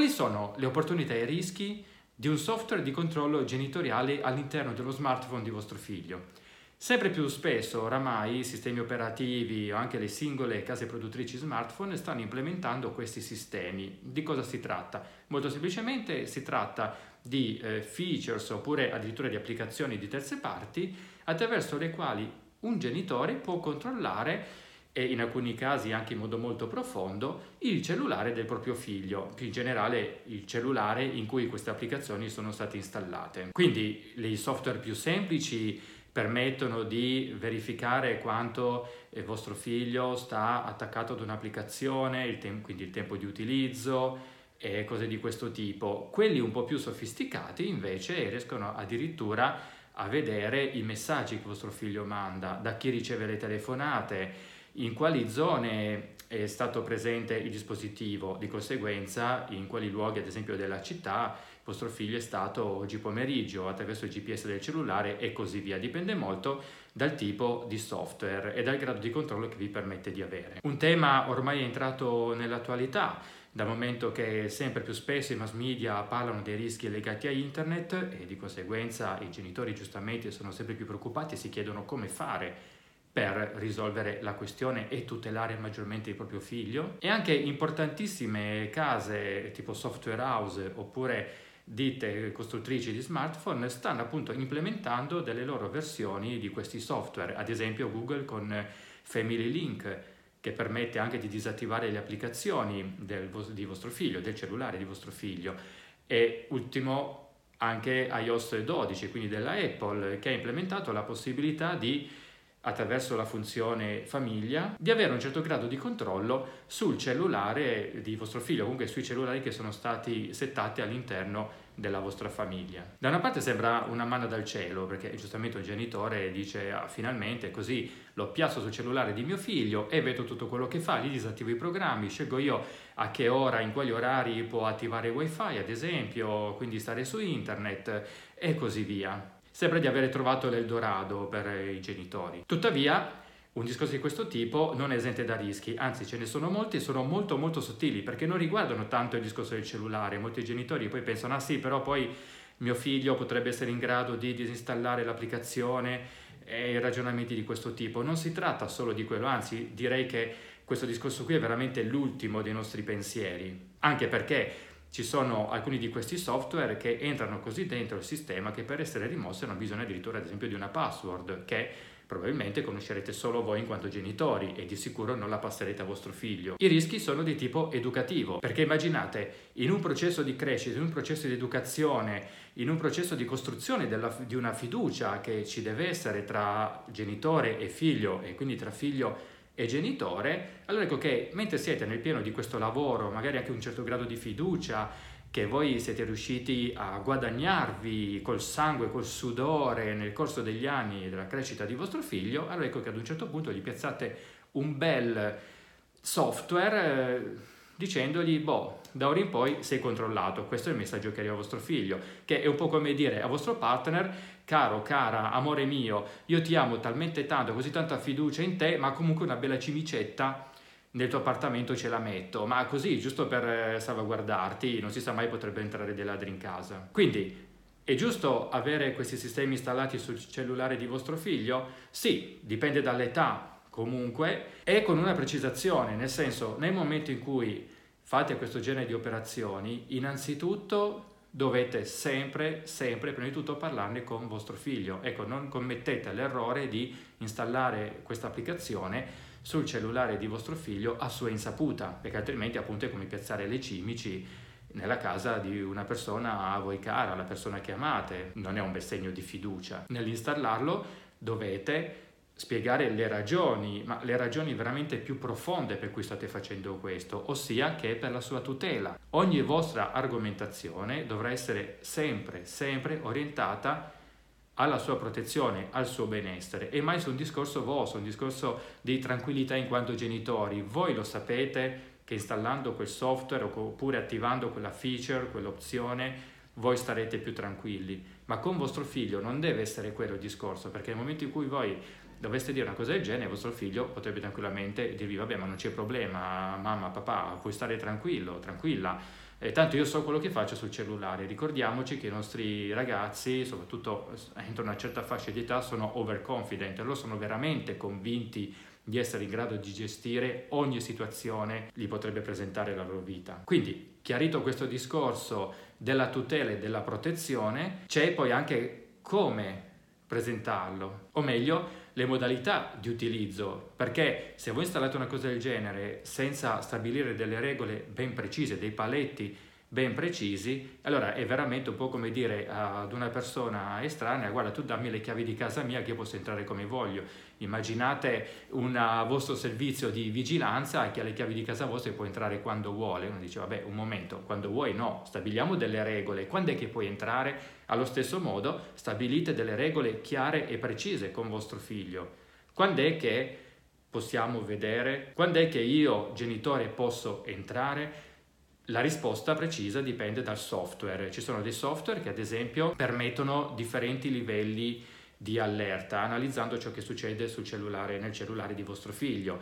Quali sono le opportunità e i rischi di un software di controllo genitoriale all'interno dello smartphone di vostro figlio? Sempre più spesso oramai i sistemi operativi o anche le singole case produttrici smartphone stanno implementando questi sistemi. Di cosa si tratta? Molto semplicemente si tratta di eh, features oppure addirittura di applicazioni di terze parti attraverso le quali un genitore può controllare e in alcuni casi anche in modo molto profondo il cellulare del proprio figlio, più in generale il cellulare in cui queste applicazioni sono state installate. Quindi i software più semplici permettono di verificare quanto il vostro figlio sta attaccato ad un'applicazione, il tem- quindi il tempo di utilizzo e cose di questo tipo. Quelli un po' più sofisticati invece riescono addirittura a vedere i messaggi che vostro figlio manda, da chi riceve le telefonate, in quali zone è stato presente il dispositivo, di conseguenza in quali luoghi ad esempio della città vostro figlio è stato oggi pomeriggio attraverso il GPS del cellulare e così via. Dipende molto dal tipo di software e dal grado di controllo che vi permette di avere. Un tema ormai è entrato nell'attualità, dal momento che sempre più spesso i mass media parlano dei rischi legati a internet e di conseguenza i genitori giustamente sono sempre più preoccupati e si chiedono come fare per risolvere la questione e tutelare maggiormente il proprio figlio. E anche importantissime case tipo software house oppure ditte costruttrici di smartphone stanno appunto implementando delle loro versioni di questi software, ad esempio Google con Family Link che permette anche di disattivare le applicazioni del, di vostro figlio, del cellulare di vostro figlio. E ultimo anche iOS 12, quindi della Apple, che ha implementato la possibilità di attraverso la funzione famiglia, di avere un certo grado di controllo sul cellulare di vostro figlio, comunque sui cellulari che sono stati settati all'interno della vostra famiglia. Da una parte sembra una manna dal cielo, perché giustamente un genitore dice ah, finalmente così lo piazzo sul cellulare di mio figlio e vedo tutto quello che fa, gli disattivo i programmi, scelgo io a che ora, in quali orari può attivare wifi ad esempio, quindi stare su internet e così via. Sembra di aver trovato l'Eldorado per i genitori. Tuttavia, un discorso di questo tipo non è esente da rischi, anzi ce ne sono molti e sono molto molto sottili perché non riguardano tanto il discorso del cellulare. Molti genitori poi pensano, ah sì, però poi mio figlio potrebbe essere in grado di disinstallare l'applicazione e ragionamenti di questo tipo. Non si tratta solo di quello, anzi direi che questo discorso qui è veramente l'ultimo dei nostri pensieri, anche perché ci sono alcuni di questi software che entrano così dentro il sistema che per essere rimossi hanno bisogno addirittura ad esempio di una password che probabilmente conoscerete solo voi in quanto genitori e di sicuro non la passerete a vostro figlio. I rischi sono di tipo educativo, perché immaginate in un processo di crescita, in un processo di educazione, in un processo di costruzione della, di una fiducia che ci deve essere tra genitore e figlio e quindi tra figlio e genitore, allora ecco che mentre siete nel pieno di questo lavoro, magari anche un certo grado di fiducia, che voi siete riusciti a guadagnarvi col sangue, col sudore nel corso degli anni della crescita di vostro figlio, allora ecco che ad un certo punto gli piazzate un bel software eh, dicendogli, boh, da ora in poi sei controllato, questo è il messaggio che arriva a vostro figlio, che è un po' come dire a vostro partner, caro, cara, amore mio, io ti amo talmente tanto, così tanta fiducia in te, ma comunque una bella cimicetta nel tuo appartamento ce la metto, ma così, giusto per eh, salvaguardarti, non si sa mai potrebbe entrare dei ladri in casa. Quindi, è giusto avere questi sistemi installati sul cellulare di vostro figlio? Sì, dipende dall'età comunque, e con una precisazione, nel senso, nel momento in cui fate questo genere di operazioni, innanzitutto dovete sempre, sempre, prima di tutto parlarne con vostro figlio. Ecco, non commettete l'errore di installare questa applicazione sul cellulare di vostro figlio a sua insaputa, perché altrimenti appunto è come piazzare le cimici nella casa di una persona a voi cara, la persona che amate, non è un bel segno di fiducia. Nell'installarlo dovete spiegare le ragioni, ma le ragioni veramente più profonde per cui state facendo questo, ossia che è per la sua tutela. Ogni vostra argomentazione dovrà essere sempre, sempre orientata alla sua protezione, al suo benessere e mai su un discorso vostro, un discorso di tranquillità in quanto genitori. Voi lo sapete che installando quel software oppure attivando quella feature, quell'opzione, voi starete più tranquilli. Ma con vostro figlio non deve essere quello il discorso, perché nel momento in cui voi doveste dire una cosa del genere, vostro figlio potrebbe tranquillamente dirvi vabbè ma non c'è problema, mamma, papà, puoi stare tranquillo, tranquilla, eh, tanto io so quello che faccio sul cellulare. Ricordiamoci che i nostri ragazzi, soprattutto entro una certa fascia di età, sono overconfident, loro sono veramente convinti di essere in grado di gestire ogni situazione gli potrebbe presentare la loro vita. Quindi, chiarito questo discorso della tutela e della protezione, c'è poi anche come presentarlo, o meglio, le modalità di utilizzo, perché se voi installate una cosa del genere senza stabilire delle regole ben precise, dei paletti ben precisi, allora è veramente un po' come dire ad una persona estranea, guarda tu dammi le chiavi di casa mia che io posso entrare come voglio. Immaginate un vostro servizio di vigilanza che ha le chiavi di casa vostra e può entrare quando vuole. Uno dice vabbè un momento, quando vuoi no, stabiliamo delle regole, quando è che puoi entrare? Allo stesso modo stabilite delle regole chiare e precise con vostro figlio. Quando è che possiamo vedere? Quando è che io genitore posso entrare? La risposta precisa dipende dal software. Ci sono dei software che ad esempio permettono differenti livelli di allerta analizzando ciò che succede sul cellulare, nel cellulare di vostro figlio.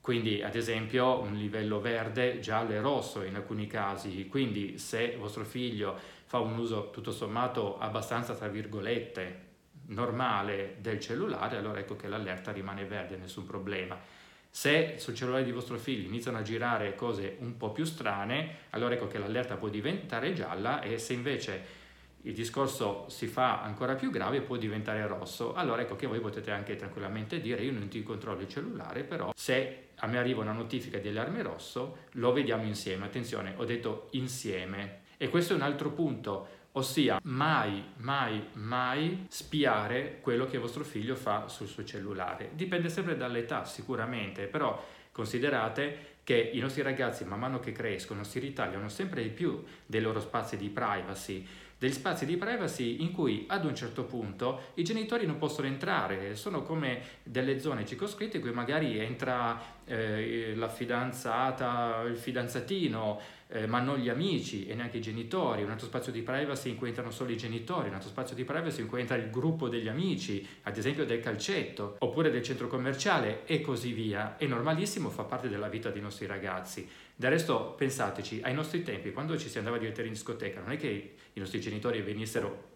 Quindi ad esempio un livello verde, giallo e rosso in alcuni casi. Quindi se vostro figlio fa un uso tutto sommato abbastanza tra virgolette normale del cellulare, allora ecco che l'allerta rimane verde, nessun problema. Se sul cellulare di vostro figlio iniziano a girare cose un po' più strane, allora ecco che l'allerta può diventare gialla e se invece il discorso si fa ancora più grave può diventare rosso, allora ecco che voi potete anche tranquillamente dire io non ti controllo il cellulare, però se a me arriva una notifica di allarme rosso lo vediamo insieme, attenzione ho detto insieme. E questo è un altro punto Ossia, mai, mai, mai spiare quello che vostro figlio fa sul suo cellulare. Dipende sempre dall'età, sicuramente, però considerate che i nostri ragazzi, man mano che crescono, si ritagliano sempre di più dei loro spazi di privacy degli spazi di privacy in cui ad un certo punto i genitori non possono entrare, sono come delle zone circoscritte in cui magari entra eh, la fidanzata, il fidanzatino, eh, ma non gli amici e neanche i genitori, un altro spazio di privacy in cui entrano solo i genitori, un altro spazio di privacy in cui entra il gruppo degli amici, ad esempio del calcetto, oppure del centro commerciale e così via. È normalissimo, fa parte della vita dei nostri ragazzi. Del resto, pensateci, ai nostri tempi, quando ci si andava a divertire in discoteca, non è che i nostri genitori venissero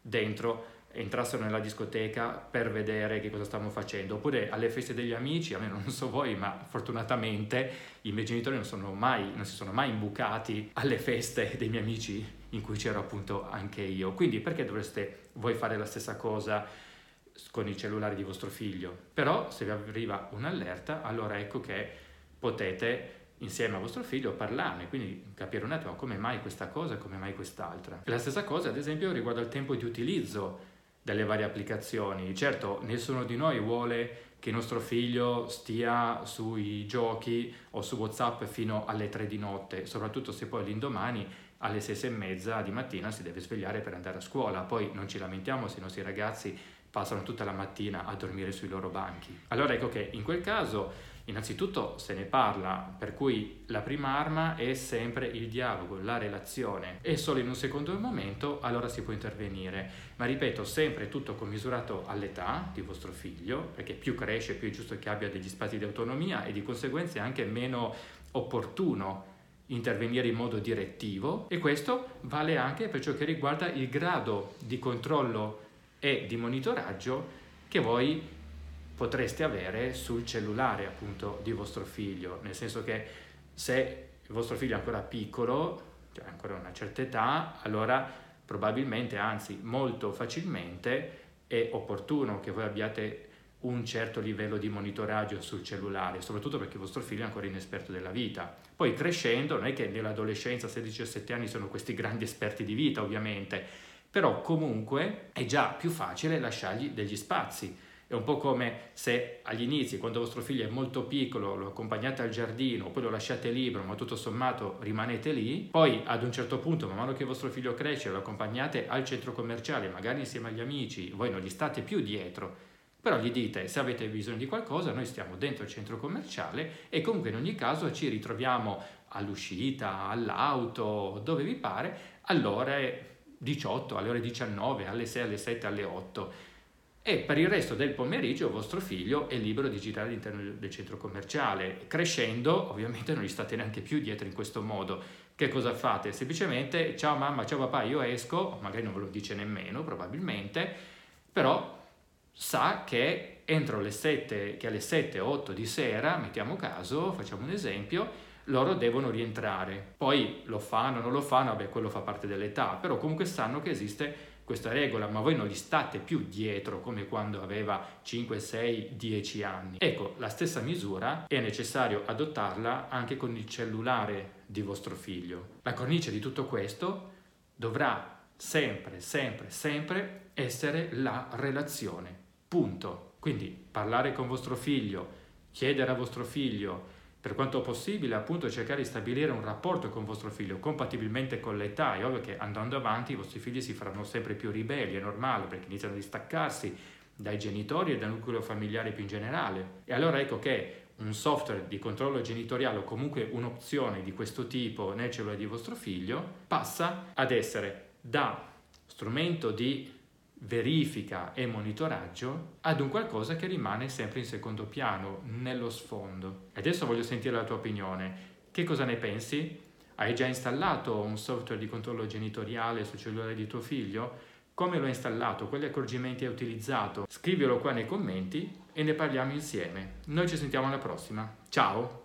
dentro, entrassero nella discoteca per vedere che cosa stavamo facendo, oppure alle feste degli amici, a me non so voi, ma fortunatamente i miei genitori non, mai, non si sono mai imbucati alle feste dei miei amici in cui c'ero appunto anche io. Quindi perché dovreste voi fare la stessa cosa con il cellulare di vostro figlio? Però se vi arriva un'allerta, allora ecco che potete insieme a vostro figlio parlarne, quindi capire un attimo come mai questa cosa e come mai quest'altra. La stessa cosa, ad esempio, riguarda il tempo di utilizzo delle varie applicazioni. Certo, nessuno di noi vuole che nostro figlio stia sui giochi o su WhatsApp fino alle 3 di notte, soprattutto se poi l'indomani alle 6 e mezza di mattina si deve svegliare per andare a scuola. Poi non ci lamentiamo se i nostri ragazzi passano tutta la mattina a dormire sui loro banchi. Allora ecco che in quel caso Innanzitutto se ne parla, per cui la prima arma è sempre il dialogo, la relazione e solo in un secondo momento allora si può intervenire. Ma ripeto, sempre tutto commisurato all'età di vostro figlio, perché più cresce più è giusto che abbia degli spazi di autonomia e di conseguenza è anche meno opportuno intervenire in modo direttivo e questo vale anche per ciò che riguarda il grado di controllo e di monitoraggio che voi potreste avere sul cellulare appunto di vostro figlio, nel senso che se il vostro figlio è ancora piccolo, cioè ancora una certa età, allora probabilmente, anzi molto facilmente, è opportuno che voi abbiate un certo livello di monitoraggio sul cellulare, soprattutto perché il vostro figlio è ancora inesperto della vita. Poi crescendo, non è che nell'adolescenza 16-17 anni sono questi grandi esperti di vita, ovviamente, però comunque è già più facile lasciargli degli spazi è un po' come se agli inizi, quando vostro figlio è molto piccolo, lo accompagnate al giardino, poi lo lasciate libero, ma tutto sommato rimanete lì. Poi ad un certo punto, man mano che vostro figlio cresce, lo accompagnate al centro commerciale, magari insieme agli amici, voi non gli state più dietro, però gli dite se avete bisogno di qualcosa noi stiamo dentro il centro commerciale e comunque in ogni caso ci ritroviamo all'uscita, all'auto, dove vi pare, alle ore 18, alle ore 19, alle 6, alle 7, alle 8 e per il resto del pomeriggio vostro figlio è libero di girare all'interno del centro commerciale. Crescendo, ovviamente non gli state neanche più dietro in questo modo. che cosa fate? Semplicemente ciao mamma, ciao papà, io esco, magari non ve lo dice nemmeno probabilmente, però sa che entro le 7, che alle 7 o 8 di sera, mettiamo caso, facciamo un esempio, loro devono rientrare. Poi lo fanno, non lo fanno, vabbè, quello fa parte dell'età, però comunque sanno che esiste questa regola, ma voi non gli state più dietro come quando aveva 5, 6, 10 anni. Ecco, la stessa misura è necessario adottarla anche con il cellulare di vostro figlio. La cornice di tutto questo dovrà sempre, sempre, sempre essere la relazione. Punto. Quindi parlare con vostro figlio, chiedere a vostro figlio per quanto possibile, appunto, cercare di stabilire un rapporto con vostro figlio compatibilmente con l'età. È ovvio che andando avanti i vostri figli si faranno sempre più ribelli, è normale, perché iniziano a distaccarsi dai genitori e dal nucleo familiare più in generale. E allora ecco che un software di controllo genitoriale o comunque un'opzione di questo tipo nel cellulare di vostro figlio passa ad essere da strumento di verifica e monitoraggio ad un qualcosa che rimane sempre in secondo piano, nello sfondo. Adesso voglio sentire la tua opinione. Che cosa ne pensi? Hai già installato un software di controllo genitoriale sul cellulare di tuo figlio? Come lo hai installato? Quali accorgimenti hai utilizzato? Scrivilo qua nei commenti e ne parliamo insieme. Noi ci sentiamo alla prossima. Ciao!